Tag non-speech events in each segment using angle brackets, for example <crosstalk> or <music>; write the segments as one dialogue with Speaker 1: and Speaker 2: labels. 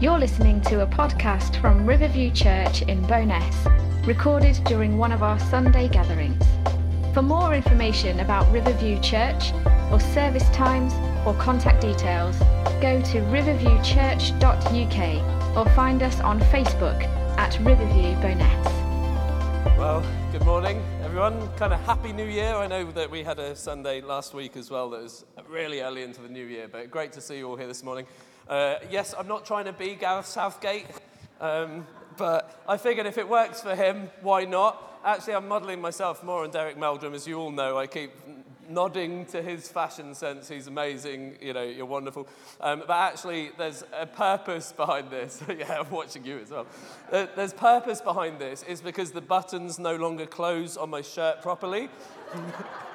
Speaker 1: You're listening to a podcast from Riverview Church in Bowness, recorded during one of our Sunday gatherings. For more information about Riverview Church, or service times, or contact details, go to riverviewchurch.uk or find us on Facebook at Riverview Bowness.
Speaker 2: Well, good morning, everyone. Kind of happy new year. I know that we had a Sunday last week as well that was really early into the new year, but great to see you all here this morning. Uh, yes, I'm not trying to be Gareth Southgate, um, but I figured if it works for him, why not? Actually, I'm modelling myself more on Derek Meldrum, as you all know. I keep nodding to his fashion sense. He's amazing, you know, you're wonderful. Um, but actually, there's a purpose behind this. <laughs> yeah, I'm watching you as well. There's purpose behind this, is because the buttons no longer close on my shirt properly. <laughs>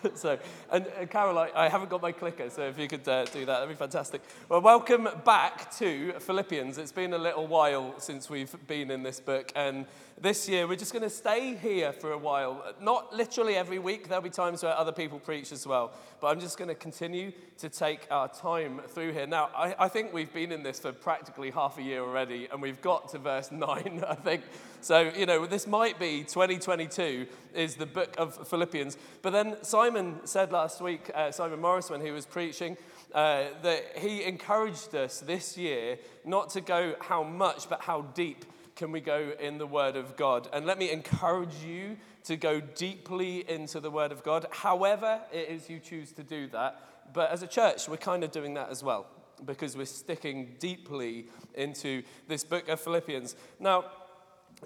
Speaker 2: <laughs> so, and, and Carol, I, I, haven't got my clicker, so if you could uh, do that, that'd be fantastic. Well, welcome back to Philippians. It's been a little while since we've been in this book, and this year we're just going to stay here for a while. Not literally every week, there'll be times where other people preach as well, but I'm just going to continue to take our time through here. Now, I, I think we've been in this for practically half a year already, and we've got to verse <laughs> 9, I think. So, you know, this might be 2022 is the book of Philippians. But then Simon said last week, uh, Simon Morris, when he was preaching, uh, that he encouraged us this year not to go how much, but how deep can we go in the Word of God. And let me encourage you to go deeply into the Word of God, however it is you choose to do that. But as a church, we're kind of doing that as well because we're sticking deeply into this book of Philippians. Now,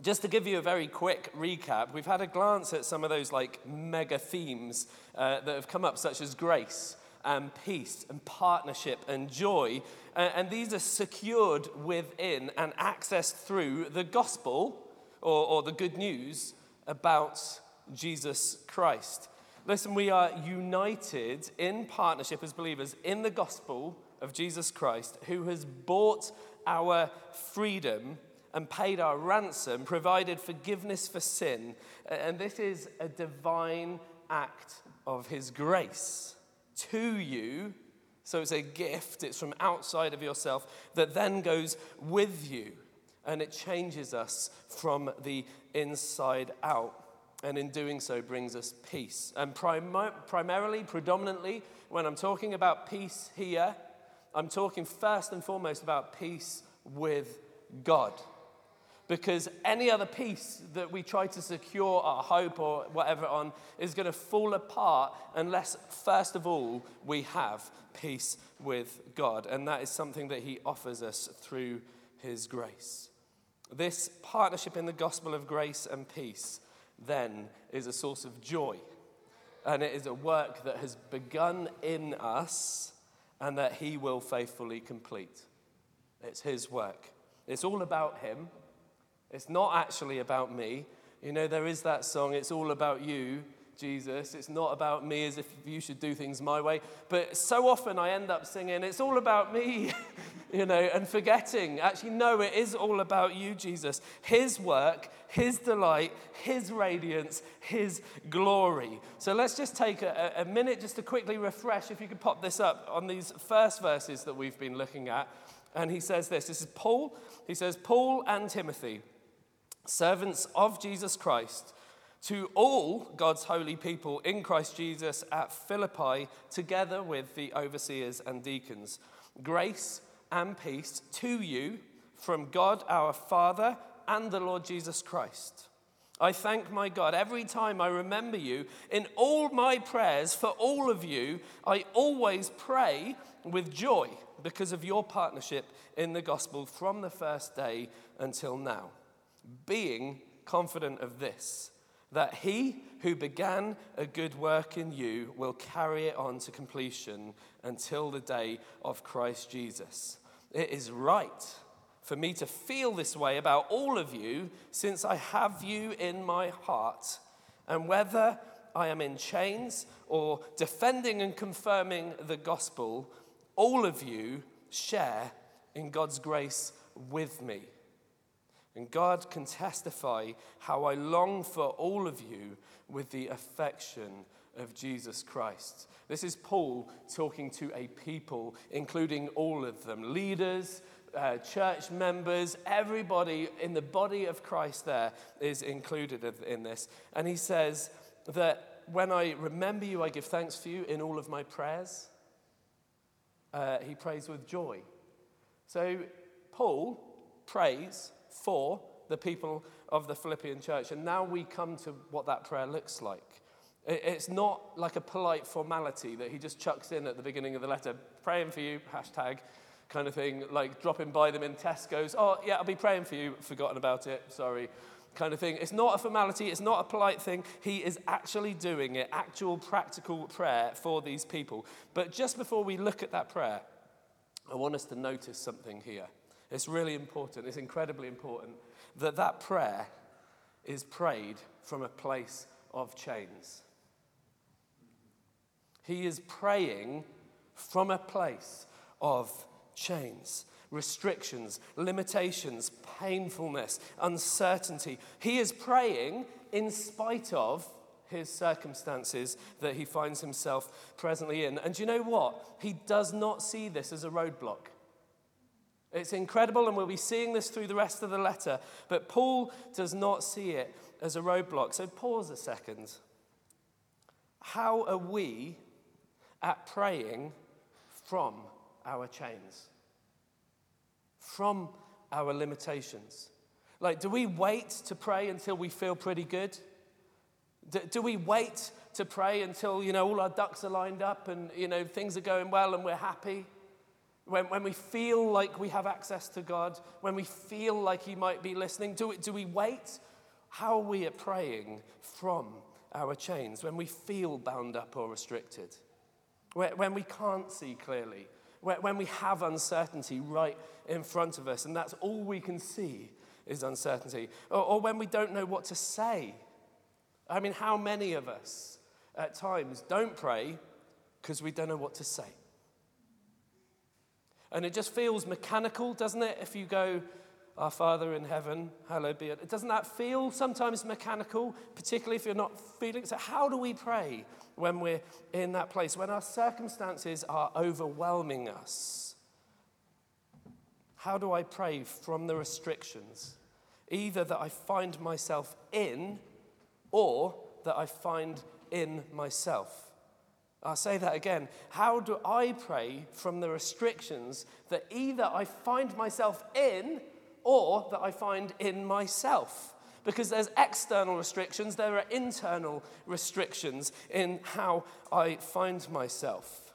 Speaker 2: just to give you a very quick recap, we've had a glance at some of those like mega themes uh, that have come up, such as grace and peace and partnership and joy. Uh, and these are secured within and accessed through the gospel or, or the good news about Jesus Christ. Listen, we are united in partnership as believers in the gospel of Jesus Christ, who has bought our freedom and paid our ransom, provided forgiveness for sin. And this is a divine act of his grace to you. So it's a gift, it's from outside of yourself that then goes with you. And it changes us from the inside out. And in doing so, brings us peace. And prim- primarily, predominantly, when I'm talking about peace here, I'm talking first and foremost about peace with God because any other peace that we try to secure our hope or whatever on is going to fall apart unless, first of all, we have peace with God. And that is something that He offers us through His grace. This partnership in the gospel of grace and peace then is a source of joy. And it is a work that has begun in us and that He will faithfully complete. It's His work. It's all about Him. It's not actually about me. You know, there is that song, It's All About You, Jesus. It's not about me as if you should do things my way. But so often I end up singing, It's all about me, <laughs> you know, and forgetting. Actually, no, it is all about you, Jesus. His work, His delight, His radiance, His glory. So let's just take a, a minute just to quickly refresh, if you could pop this up, on these first verses that we've been looking at. And he says this this is Paul. He says, Paul and Timothy servants of Jesus Christ, to all God's holy people in Christ Jesus at Philippi, together with the overseers and deacons. Grace and peace to you from God our Father and the Lord Jesus Christ. I thank my God every time I remember you. In all my prayers for all of you, I always pray with joy because of your partnership in the gospel from the first day until now being confident of this that he who began a good work in you will carry it on to completion until the day of Christ Jesus. It is right for me to feel this way about all of you since I have you in my heart. And whether I am in chains or defending and confirming the gospel, all of you share in God's grace with me. And God can testify how I long for all of you with the affection of Jesus Christ. This is Paul talking to a people, including all of them leaders, uh, church members, everybody in the body of Christ there is included in this. And he says that when I remember you, I give thanks for you in all of my prayers. Uh, he prays with joy. So Paul prays for the people of the Philippian church. And now we come to what that prayer looks like. It's not like a polite formality that he just chucks in at the beginning of the letter, praying for you, hashtag, kind of thing, like dropping by them in Tesco's. Oh, yeah, I'll be praying for you, forgotten about it, sorry, kind of thing. It's not a formality, it's not a polite thing. He is actually doing it, actual practical prayer for these people. But just before we look at that prayer, I want us to notice something here. It's really important, it's incredibly important that that prayer is prayed from a place of chains. He is praying from a place of chains, restrictions, limitations, painfulness, uncertainty. He is praying in spite of his circumstances that he finds himself presently in. And you know what? He does not see this as a roadblock. It's incredible, and we'll be seeing this through the rest of the letter. But Paul does not see it as a roadblock. So pause a second. How are we at praying from our chains, from our limitations. Like, do we wait to pray until we feel pretty good? Do, do, we wait to pray until, you know, all our ducks are lined up and, you know, things are going well and we're happy? When, when we feel like we have access to God, when we feel like He might be listening, do, do we wait? How are we praying from our chains when we feel bound up or restricted? when we can't see clearly, when we have uncertainty right in front of us, and that's all we can see is uncertainty, or when we don't know what to say. I mean, how many of us at times don't pray because we don't know what to say? And it just feels mechanical, doesn't it? If you go, Our Father in heaven, hallowed be it. Doesn't that feel sometimes mechanical, particularly if you're not feeling? So, how do we pray? when we're in that place, when our circumstances are overwhelming us. How do I pray from the restrictions? Either that I find myself in or that I find in myself. I'll say that again. How do I pray from the restrictions that either I find myself in or that I find in myself? because there's external restrictions, there are internal restrictions in how I find myself.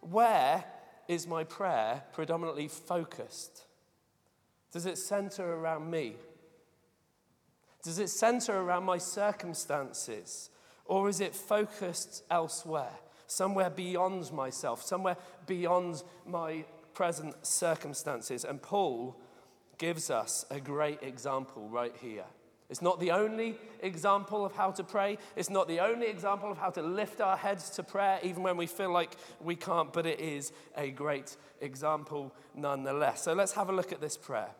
Speaker 2: Where is my prayer predominantly focused? Does it center around me? Does it center around my circumstances? Or is it focused elsewhere, somewhere beyond myself, somewhere beyond my present circumstances? And Paul gives us a great example right here. It's not the only example of how to pray. It's not the only example of how to lift our heads to prayer, even when we feel like we can't, but it is a great example nonetheless. So let's have a look at this prayer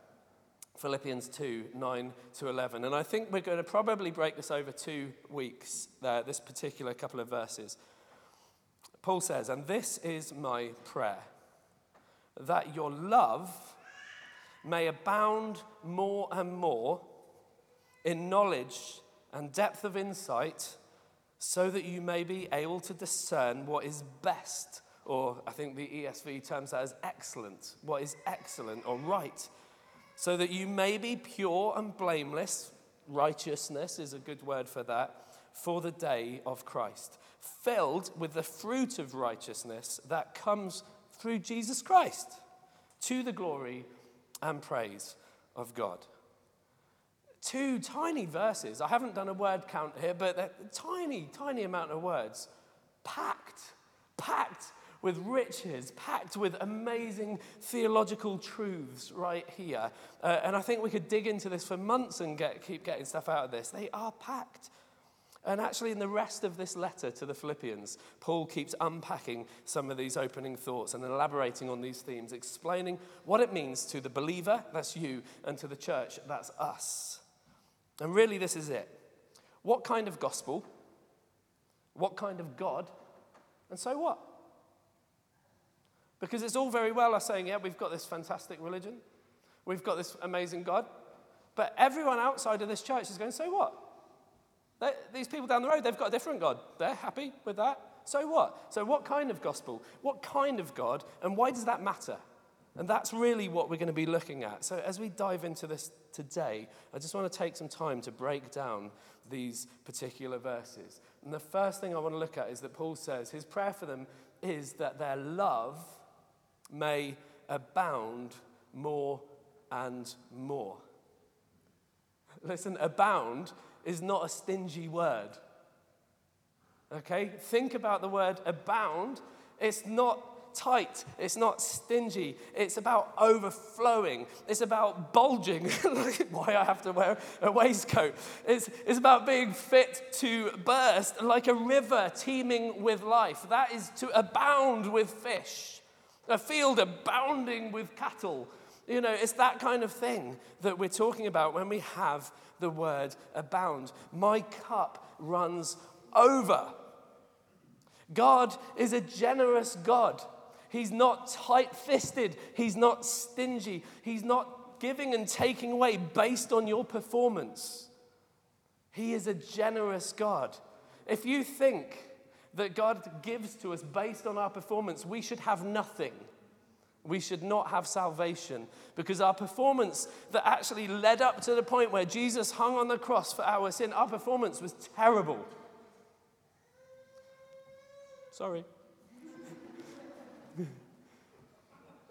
Speaker 2: Philippians 2 9 to 11. And I think we're going to probably break this over two weeks, uh, this particular couple of verses. Paul says, And this is my prayer, that your love may abound more and more in knowledge and depth of insight, so that you may be able to discern what is best, or I think the ESV terms that as excellent, what is excellent or right, so that you may be pure and blameless. Righteousness is a good word for that, for the day of Christ, filled with the fruit of righteousness that comes through Jesus Christ, to the glory and praise of God two tiny verses. I haven't done a word count here, but tiny, tiny amount of words. Packed, packed with riches, packed with amazing theological truths right here. Uh, and I think we could dig into this for months and get, keep getting stuff out of this. They are packed. And actually, in the rest of this letter to the Philippians, Paul keeps unpacking some of these opening thoughts and elaborating on these themes, explaining what it means to the believer, that's you, and to the church, that's us. And really, this is it. What kind of gospel What kind of God? And so what? Because it's all very well us saying, yeah, we've got this fantastic religion, we've got this amazing God, but everyone outside of this church is going, so what? They're, these people down the road, they've got a different God. They're happy with that. So what? So, what kind of gospel? What kind of God? And why does that matter? And that's really what we're going to be looking at. So, as we dive into this today, I just want to take some time to break down these particular verses. And the first thing I want to look at is that Paul says his prayer for them is that their love may abound more and more. Listen, abound is not a stingy word. Okay? Think about the word abound. It's not tight, it's not stingy, it's about overflowing, it's about bulging. <laughs> Why I have to wear a waistcoat. It's, it's about being fit to burst, like a river teeming with life. That is to abound with fish, a field abounding with cattle. You know, it's that kind of thing that we're talking about when we have the word abound. My cup runs over. God is a generous God. He's not tight fisted. He's not stingy. He's not giving and taking away based on your performance. He is a generous God. If you think that God gives to us based on our performance, we should have nothing. We should not have salvation because our performance that actually led up to the point where Jesus hung on the cross for our sin, our performance was terrible. Sorry. <laughs>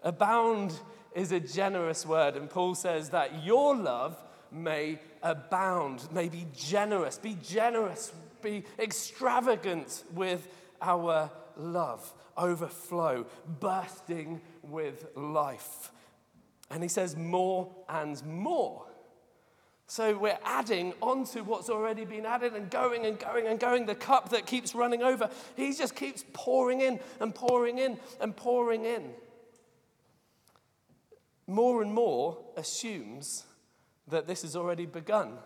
Speaker 2: Abound is a generous word, and Paul says that your love may abound, may be generous, be generous, be extravagant with our love, overflow, bursting with life. And he says more and more. So we're adding onto what's already been added and going and going and going. The cup that keeps running over, he just keeps pouring in and pouring in and pouring in. More and more assumes that this has already begun.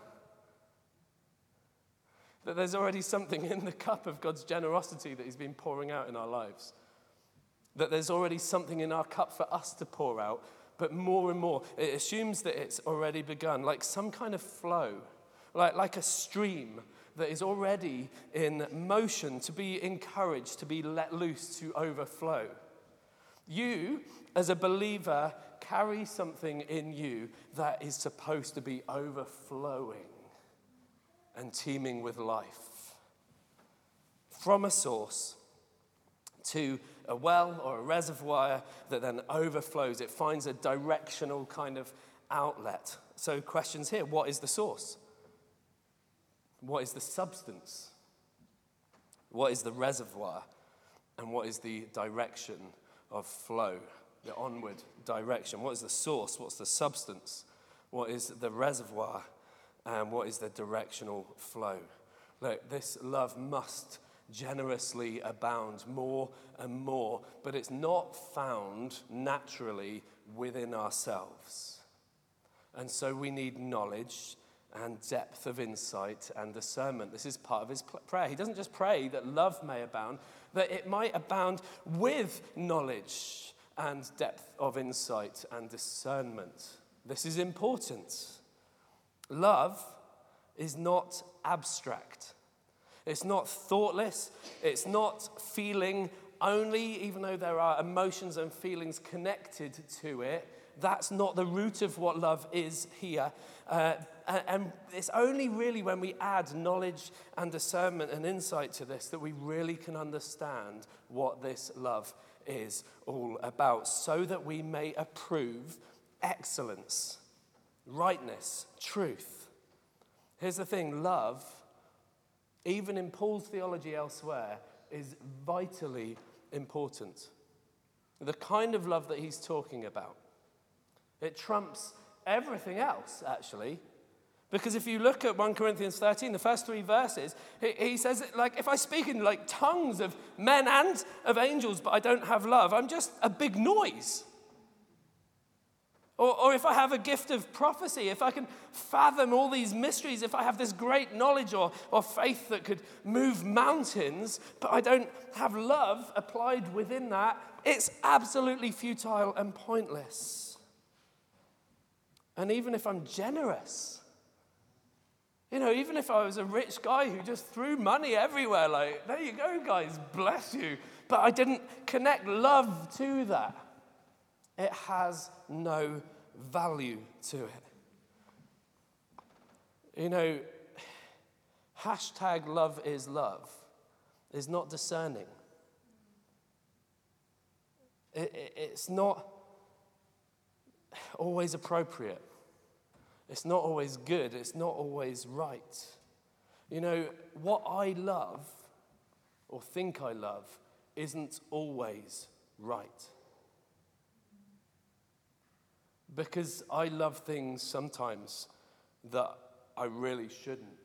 Speaker 2: That there's already something in the cup of God's generosity that He's been pouring out in our lives. That there's already something in our cup for us to pour out but more and more, it assumes that it's already begun, like some kind of flow, like, like a stream that is already in motion to be encouraged, to be let loose, to overflow. You, as a believer, carry something in you that is supposed to be overflowing and teeming with life from a source to a well or a reservoir that then overflows. It finds a directional kind of outlet. So, questions here what is the source? What is the substance? What is the reservoir? And what is the direction of flow, the onward direction? What is the source? What's the substance? What is the reservoir? And what is the directional flow? Look, this love must generously abound more and more, but it's not found naturally within ourselves. And so we need knowledge and depth of insight and discernment. This is part of his prayer. He doesn't just pray that love may abound, that it might abound with knowledge and depth of insight and discernment. This is important. Love is not abstract. It's not thoughtless. It's not feeling only, even though there are emotions and feelings connected to it. That's not the root of what love is here. Uh, and it's only really when we add knowledge and discernment and insight to this that we really can understand what this love is all about, so that we may approve excellence, rightness, truth. Here's the thing love even in Paul's theology elsewhere, is vitally important. The kind of love that he's talking about. It trumps everything else, actually. Because if you look at 1 Corinthians 13, the first three verses, he, says, like, if I speak in like tongues of men and of angels, but I don't have love, I'm just a big noise. Or, or if I have a gift of prophecy, if I can fathom all these mysteries, if I have this great knowledge or, or faith that could move mountains, but I don't have love applied within that, it's absolutely futile and pointless. And even if I'm generous, you know, even if I was a rich guy who just threw money everywhere, like, there you go, guys, bless you. But I didn't connect love to that. It has no value to it. You know, hashtag love is love is not discerning. It, it, it's not always appropriate. It's not always good. It's not always right. You know, what I love or think I love isn't always right. Because I love things sometimes that I really shouldn't.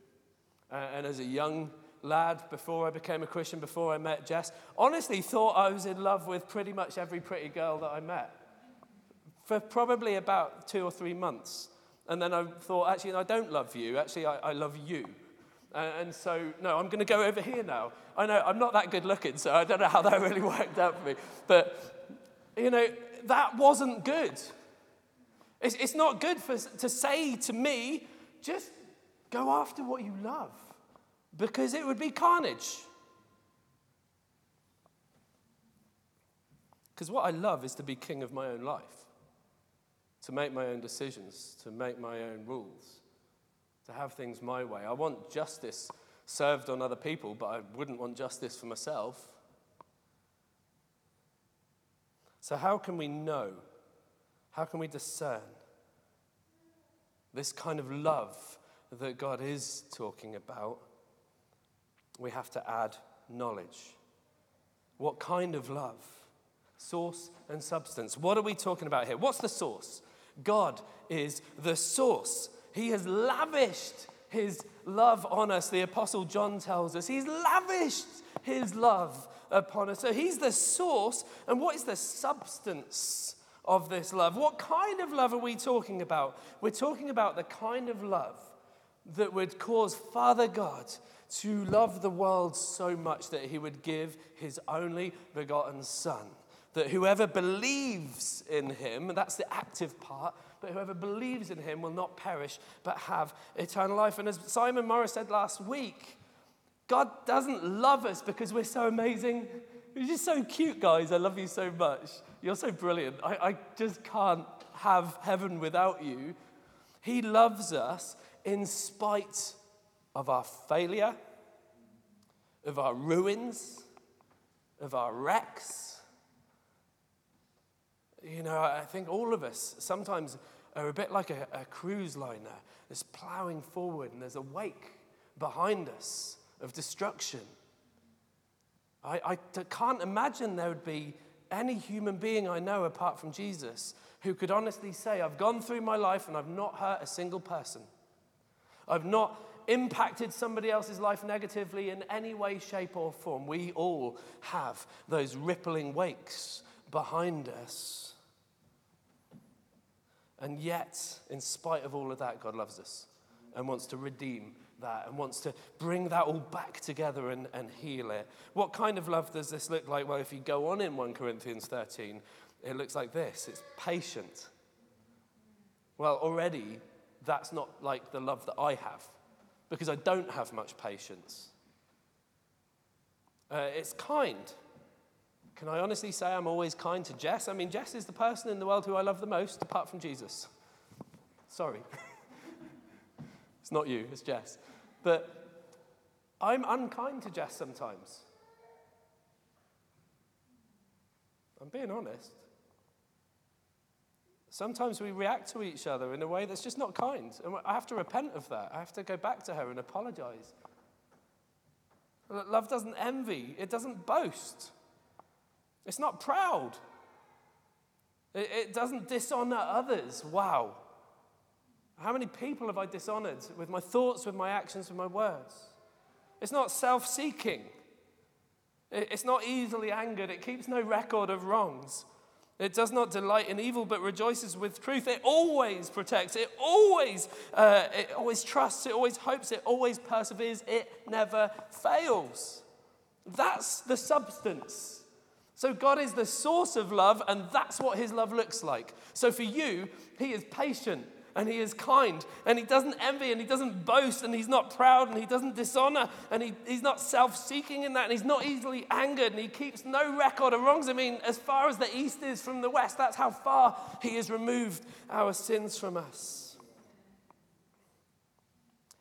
Speaker 2: And as a young lad, before I became a Christian, before I met Jess, honestly thought I was in love with pretty much every pretty girl that I met for probably about two or three months. And then I thought, actually, I don't love you. Actually, I, I love you. And so, no, I'm going to go over here now. I know I'm not that good looking, so I don't know how that <laughs> really worked out for me. But, you know, that wasn't good. It's, it's not good for, to say to me, just go after what you love, because it would be carnage. Because what I love is to be king of my own life, to make my own decisions, to make my own rules, to have things my way. I want justice served on other people, but I wouldn't want justice for myself. So, how can we know how can we discern this kind of love that God is talking about? We have to add knowledge. What kind of love? Source and substance. What are we talking about here? What's the source? God is the source. He has lavished his love on us. The Apostle John tells us he's lavished his love upon us. So he's the source. And what is the substance of this love. What kind of love are we talking about? We're talking about the kind of love that would cause Father God to love the world so much that he would give his only begotten Son. That whoever believes in him, that's the active part, but whoever believes in him will not perish but have eternal life. And as Simon Morris said last week, God doesn't love us because we're so amazing. You're just so cute, guys. I love you so much. You're so brilliant. I, I just can't have heaven without you. He loves us in spite of our failure, of our ruins, of our wrecks. You know, I think all of us sometimes are a bit like a, a cruise liner that's plowing forward and there's a wake behind us of destruction. I, I can't imagine there would be any human being I know apart from Jesus who could honestly say, I've gone through my life and I've not hurt a single person. I've not impacted somebody else's life negatively in any way, shape, or form. We all have those rippling wakes behind us. And yet, in spite of all of that, God loves us and wants to redeem that and wants to bring that all back together and, and heal it. What kind of love does this look like? Well, if you go on in 1 Corinthians 13, it looks like this it's patient. Well, already, that's not like the love that I have because I don't have much patience. Uh, it's kind. Can I honestly say I'm always kind to Jess? I mean, Jess is the person in the world who I love the most apart from Jesus. Sorry. <laughs> It's not you, it's Jess. But I'm unkind to Jess sometimes. I'm being honest. Sometimes we react to each other in a way that's just not kind. And I have to repent of that. I have to go back to her and apologize. Love doesn't envy, it doesn't boast, it's not proud, it, doesn't dishonor others. Wow. How many people have I dishonored with my thoughts, with my actions, with my words? It's not self seeking. It's not easily angered. It keeps no record of wrongs. It does not delight in evil, but rejoices with truth. It always protects. It always, uh, it always trusts. It always hopes. It always perseveres. It never fails. That's the substance. So God is the source of love, and that's what His love looks like. So for you, He is patient and he is kind and he doesn't envy and he doesn't boast and he's not proud and he doesn't dishonor and he, he's not self seeking in that and he's not easily angered and he keeps no record of wrongs. I mean, as far as the east is from the west, that's how far he has removed our sins from us.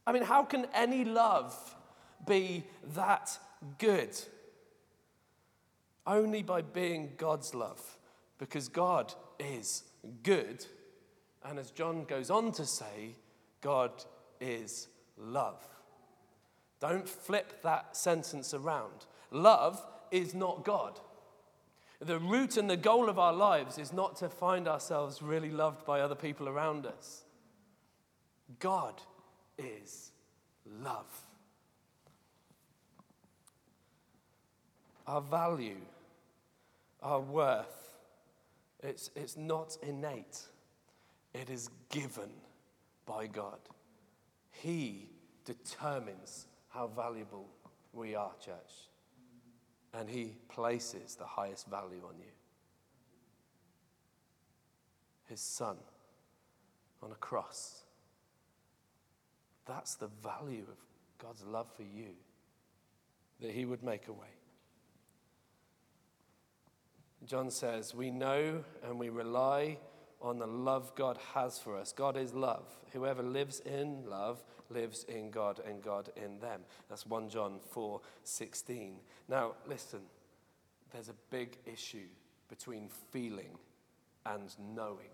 Speaker 2: I mean, how can any love be that good? Only by being God's love, because God is good and as John goes on to say, God is love. Don't flip that sentence around. Love is not God. The root and the goal of our lives is not to find ourselves really loved by other people around us. God is love. Our value, our worth, it's, it's not innate. It is given by God. He determines how valuable we are, church. And He places the highest value on you. His Son on a cross. That's the value of God's love for you, that He would make a way. John says, We know and we rely on the love God has for us. God is love. Whoever lives in love lives in God and God in them. That's 1 John 4 16. Now, listen, there's a big issue between feeling and knowing.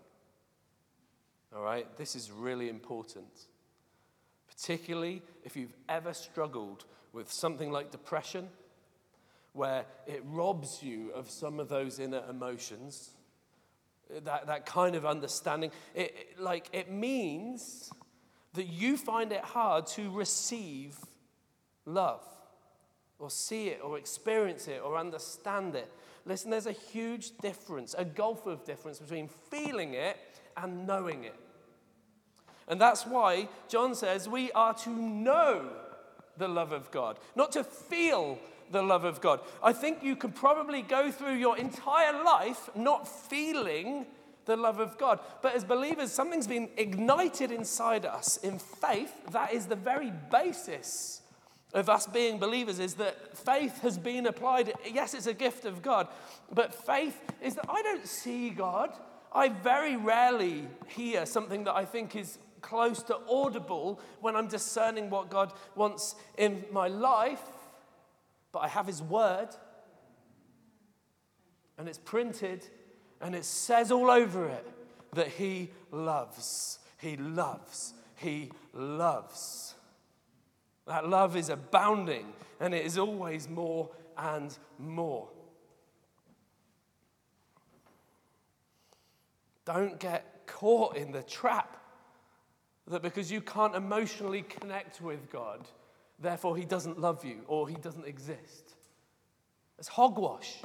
Speaker 2: All right? This is really important. Particularly if you've ever struggled with something like depression, where it robs you of some of those inner emotions that, that kind of understanding. It, it, like, it means that you find it hard to receive love or see it or experience it or understand it. Listen, there's a huge difference, a gulf of difference between feeling it and knowing it. And that's why John says we are to know the love of God, not to feel the love of God. I think you could probably go through your entire life not feeling the love of God. But as believers, something's been ignited inside us in faith. That is the very basis of us being believers, is that faith has been applied. Yes, it's a gift of God, but faith is that I don't see God. I very rarely hear something that I think is close to audible when I'm discerning what God wants in my life but I have His Word, and it's printed, and it says all over it that He loves. He loves. He loves. That love is abounding, and it is always more and more. Don't get caught in the trap that because you can't emotionally connect with God, therefore he doesn't love you or he doesn't exist. It's hogwash.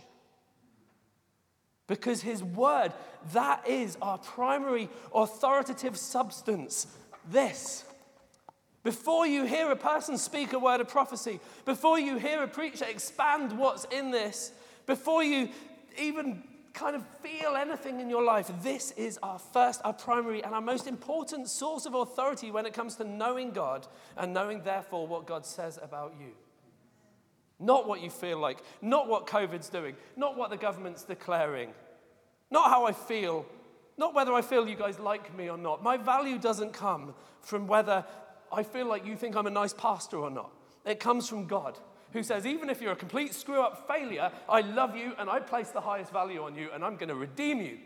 Speaker 2: Because his word, that is our primary authoritative substance. This. Before you hear a person speak a word of prophecy, before you hear a preacher expand what's in this, before you even kind of feel anything in your life, this is our first, our primary, and our most important source of authority when it comes to knowing God and knowing, therefore, what God says about you. Not what you feel like, not what COVID's doing, not what the government's declaring, not how I feel, not whether I feel you guys like me or not. My value doesn't come from whether I feel like you think I'm a nice pastor or not. It comes from God who says, even if you're a complete screw up failure, I love you and I place the highest value on you and I'm going to redeem you.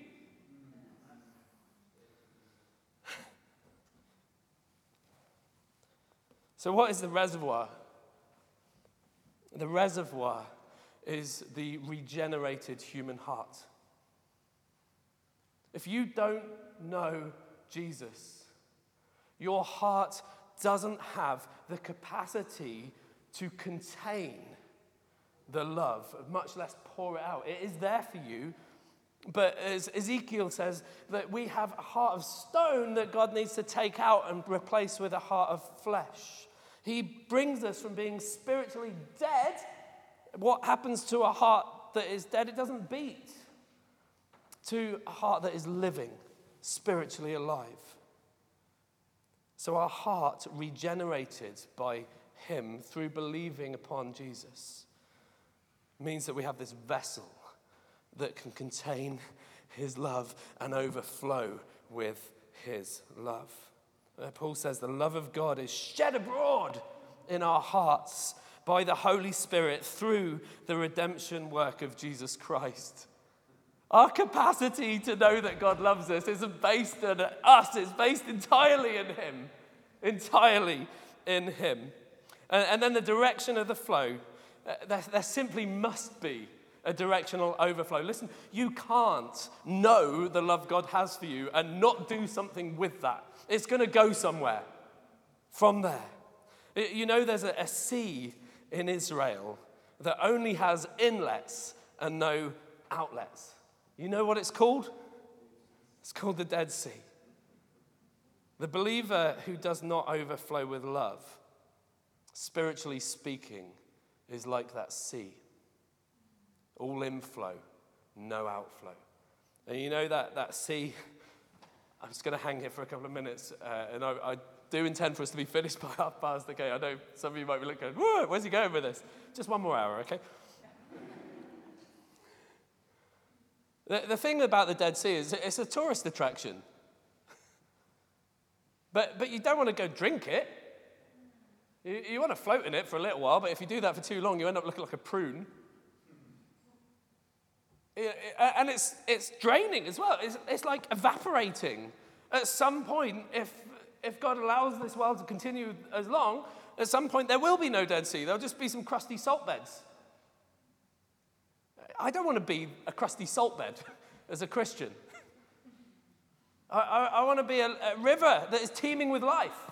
Speaker 2: So, what is the reservoir? The reservoir is the regenerated human heart. If you don't know Jesus, your heart doesn't have the capacity to contain the love, much less pour it out. It is there for you, But as Ezekiel says, that we have a heart of stone that God needs to take out and replace with a heart of flesh. He brings us from being spiritually dead. What happens to a heart that is dead? It doesn't beat. To a heart that is living, spiritually alive. So our heart regenerated by Him through believing upon Jesus means that we have this vessel that can contain His love and overflow with His love. Uh, Paul says the love of God is shed abroad in our hearts by the Holy Spirit through the redemption work of Jesus Christ. Our capacity to know that God loves us isn't based on us, it's based entirely in Him. Entirely in Him. And, and then the direction of the flow, uh, there, there simply must be a directional overflow. Listen, you can't know the love God has for you and not do something with that. It's going to go somewhere from there. You know, there's a, a sea in Israel that only has inlets and no outlets. You know what it's called? It's called the Dead Sea. The believer who does not overflow with love, spiritually speaking, is like that sea. All inflow, no outflow. And you know that, that sea, <laughs> I'm just going to hang here for a couple of minutes, uh, and I, I, do intend for us to be finished <laughs> by half past. Okay, I know some of you might be looking, where's he going with this? Just one more hour, okay? <laughs> The, the thing about the Dead Sea is it's a tourist attraction. But, but you don't want to go drink it. You, you want to float in it for a little while, but if you do that for too long, you end up looking like a prune. and it's, it's draining as well. It's, it's like evaporating. At some point, if, if God allows this world to continue as long, at some point there will be no Dead Sea. There'll just be some crusty salt beds. I don't want to be a crusty salt bed <laughs> as a Christian. I, I, I want to be a, a river that is teeming with life.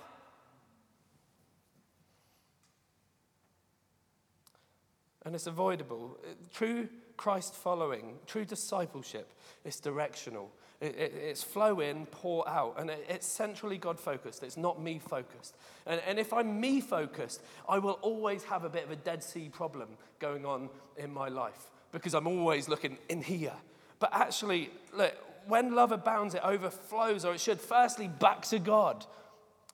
Speaker 2: And it's avoidable. True Christ following, true discipleship is directional. It, it, it's flow in, pour out, and it, it's centrally God focused. It's not me focused. And, and if I'm me focused, I will always have a bit of a Dead Sea problem going on in my life because I'm always looking in here. But actually, look, when love abounds, it overflows, or it should firstly back to God.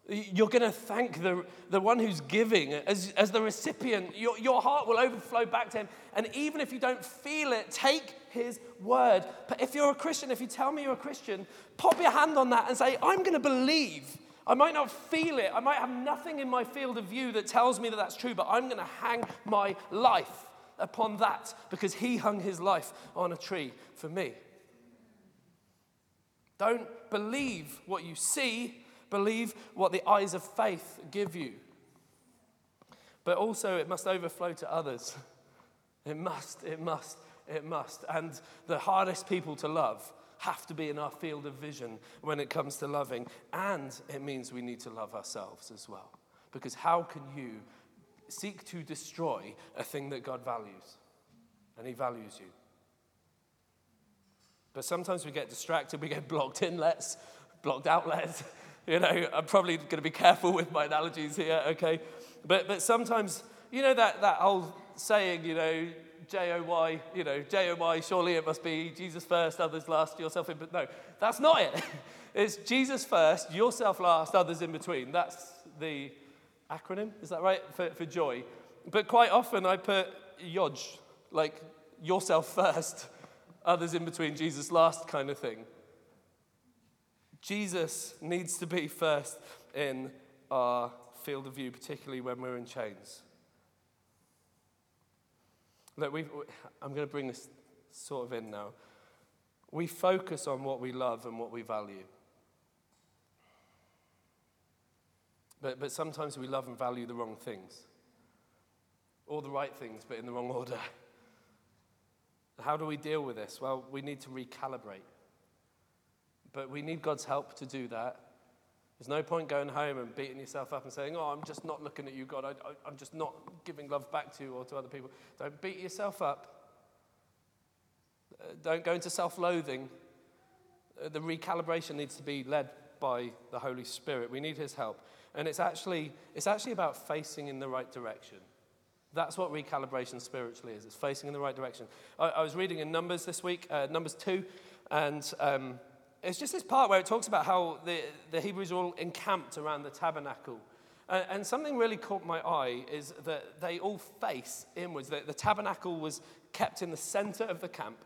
Speaker 2: You're going to thank the, the one who's giving as, as the recipient. Your, your heart will overflow back to him. And even if you don't feel it, take his word. But if you're a Christian, if you tell me you're a Christian, pop your hand on that and say, I'm going to believe. I might not feel it. I might have nothing in my field of view that tells me that that's true, but I'm going to hang my life upon that because he hung his life on a tree for me. Don't believe what you see, believe what the eyes of faith give you. But also, it must overflow to others. <laughs> It must, it must, it must. And the hardest people to love have to be in our field of vision when it comes to loving. And it means we need to love ourselves as well. Because how can you seek to destroy a thing that God values. And He values you. But sometimes we get distracted, we get blocked inlets, blocked outlets. <laughs> You know, I'm probably going to be careful with my analogies here, okay? But, but sometimes, you know, that, that old saying, you know, J O Y, you know, J O Y, surely it must be Jesus first, others last, yourself in. But no, that's not it. <laughs> It's Jesus first, yourself last, others in between. That's the acronym, is that right, for, for joy? But quite often I put YOJ, like yourself <laughs> first, others in between, Jesus last kind of thing. Jesus needs to be first in our field of view, particularly when we're in chains. Look, we I'm going to bring this sort of in now. We focus on what we love and what we value. But, but sometimes we love and value the wrong things, or the right things, but in the wrong order. How do we deal with this? Well, we need to recalibrate. But we need God's help to do that. There's no point going home and beating yourself up and saying, Oh, I'm just not looking at you, God. I, am just not giving love back to you or to other people. Don't beat yourself up. Uh, don't go into self loathing. Uh, the recalibration needs to be led by the Holy Spirit. We need His help. And it's actually, it's actually about facing in the right direction. That's what recalibration spiritually is. It's facing in the right direction. I, I was reading in Numbers this week, uh, Numbers 2, and um, it's just this part where it talks about how the, the Hebrews all encamped around the tabernacle. Uh, and something really caught my eye is that they all face inwards. The, the tabernacle was kept in the center of the camp,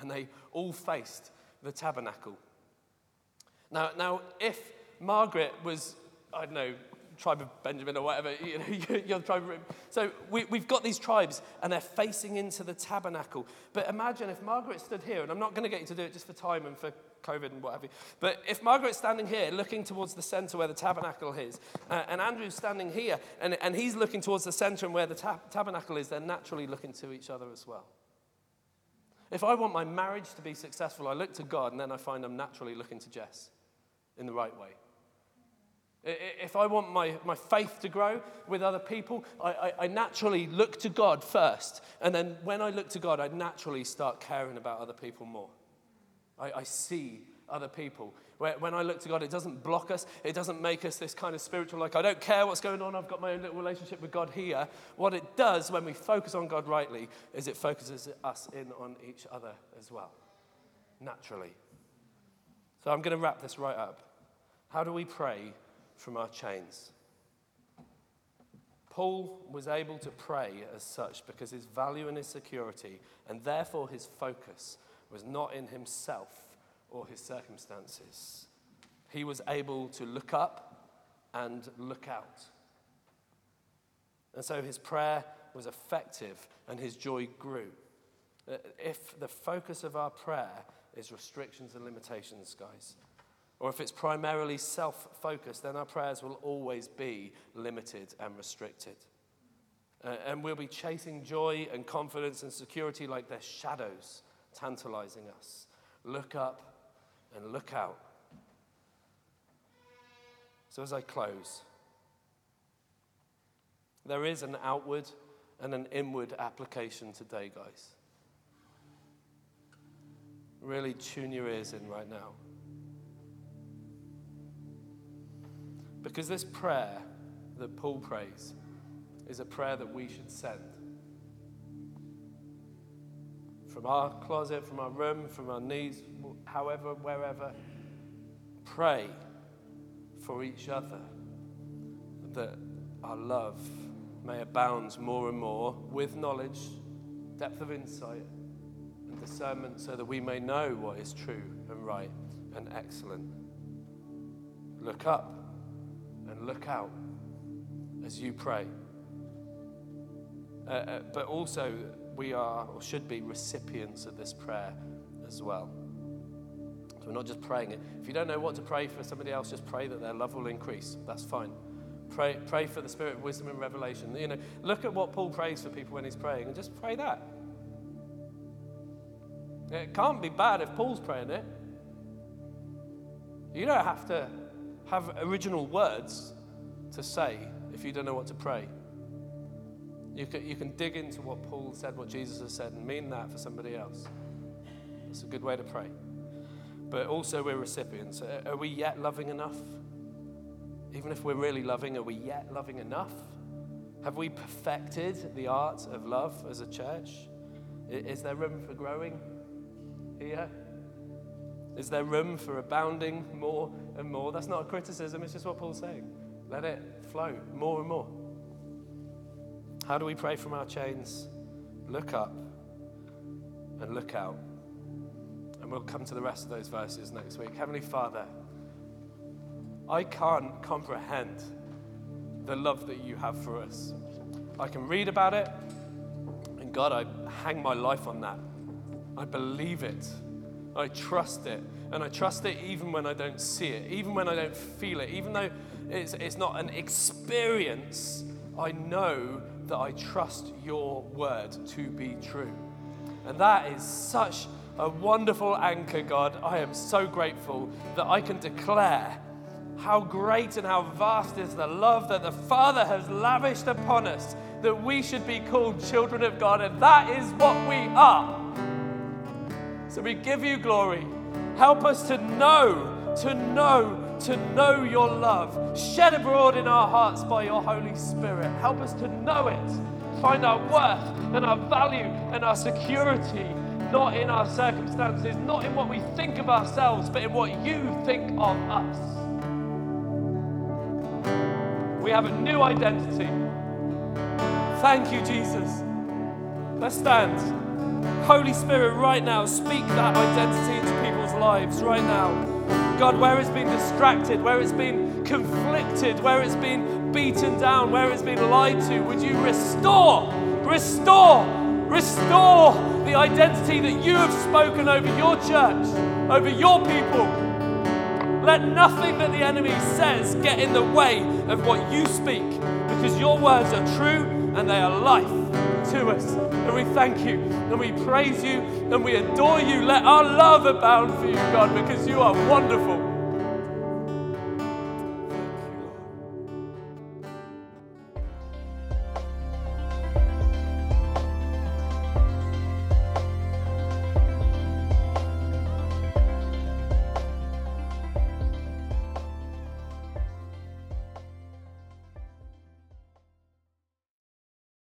Speaker 2: and they all faced the tabernacle. Now, now if Margaret was, I don't know, tribe of Benjamin or whatever, you know, <laughs> you're the tribe of So we, we've got these tribes and they're facing into the tabernacle. But imagine if Margaret stood here, and I'm not going to get you to do it just for time and for COVID and whatever, but if Margaret's standing here looking towards the center where the tabernacle is, uh, and Andrew's standing here and, and he's looking towards the center and where the ta- tabernacle is, they're naturally looking to each other as well. If I want my marriage to be successful, I look to God and then I find I'm naturally looking to Jess in the right way. If I want my, my faith to grow with other people, I, I, I, naturally look to God first. And then when I look to God, I naturally start caring about other people more. I, I see other people. When I look to God, it doesn't block us. It doesn't make us this kind of spiritual, like, I don't care what's going on. I've got my own little relationship with God here. What it does when we focus on God rightly is it focuses us in on each other as well, naturally. So I'm going to wrap this right up. How do we pray from our chains. Paul was able to pray as such because his value and his security, and therefore his focus, was not in himself or his circumstances. He was able to look up and look out. And so his prayer was effective and his joy grew. Uh, if the focus of our prayer is restrictions and limitations, guys, or if it's primarily self focused, then our prayers will always be limited and restricted. Uh, and we'll be chasing joy and confidence and security like they're shadows tantalizing us. Look up and look out. So, as I close, there is an outward and an inward application today, guys. Really tune your ears in right now. Because this prayer that Paul prays is a prayer that we should send. From our closet, from our room, from our knees, however, wherever, pray for each other that our love may abound more and more with knowledge, depth of insight, and discernment so that we may know what is true and right and excellent. Look up and look out as you pray. Uh, uh, but also, we are or should be recipients of this prayer as well. So we're not just praying it. If you don't know what to pray for somebody else, just pray that their love will increase. That's fine. Pray, pray for the spirit of wisdom and revelation. You know, look at what Paul prays for people when he's praying and just pray that. It can't be bad if Paul's praying it. You don't have to have original words to say if you don't know what to pray. You can, you can dig into what Paul said, what Jesus has said, and mean that for somebody else. It's a good way to pray. But also, we're recipients. Are we yet loving enough? Even if we're really loving, are we yet loving enough? Have we perfected the art of love as a church? Is there room for growing here? Is there room for abounding more and more? That's not a criticism, it's just what Paul's saying. Let it flow more and more. How do we pray from our chains? Look up and look out. And we'll come to the rest of those verses next week. Heavenly Father, I can't comprehend the love that you have for us. I can read about it, and God, I hang my life on that. I believe it. I trust it. And I trust it even when I don't see it, even when I don't feel it, even though it's, it's not an experience. I know that I trust your word to be true. And that is such a wonderful anchor, God. I am so grateful that I can declare how great and how vast is the love that the Father has lavished upon us, that we should be called children of God, and that is what we are. So we give you glory. Help us to know, to know, to know your love, shed abroad in our hearts by your Holy Spirit. Help us to know it, find our worth and our value and our security, not in our circumstances, not in what we think of ourselves, but in what you think of us. We have a new identity. Thank you, Jesus. Let's stand. Holy Spirit, right now, speak that identity into people's lives right now. God, where it's been distracted, where it's been conflicted, where it's been beaten down, where it's been lied to, would you restore, restore, restore the identity that you have spoken over your church, over your people? Let nothing that the enemy says get in the way of what you speak, because your words are true and they are life to us. And we thank you and we praise you and we adore you. Let our love abound for you, God, because you are wonderful.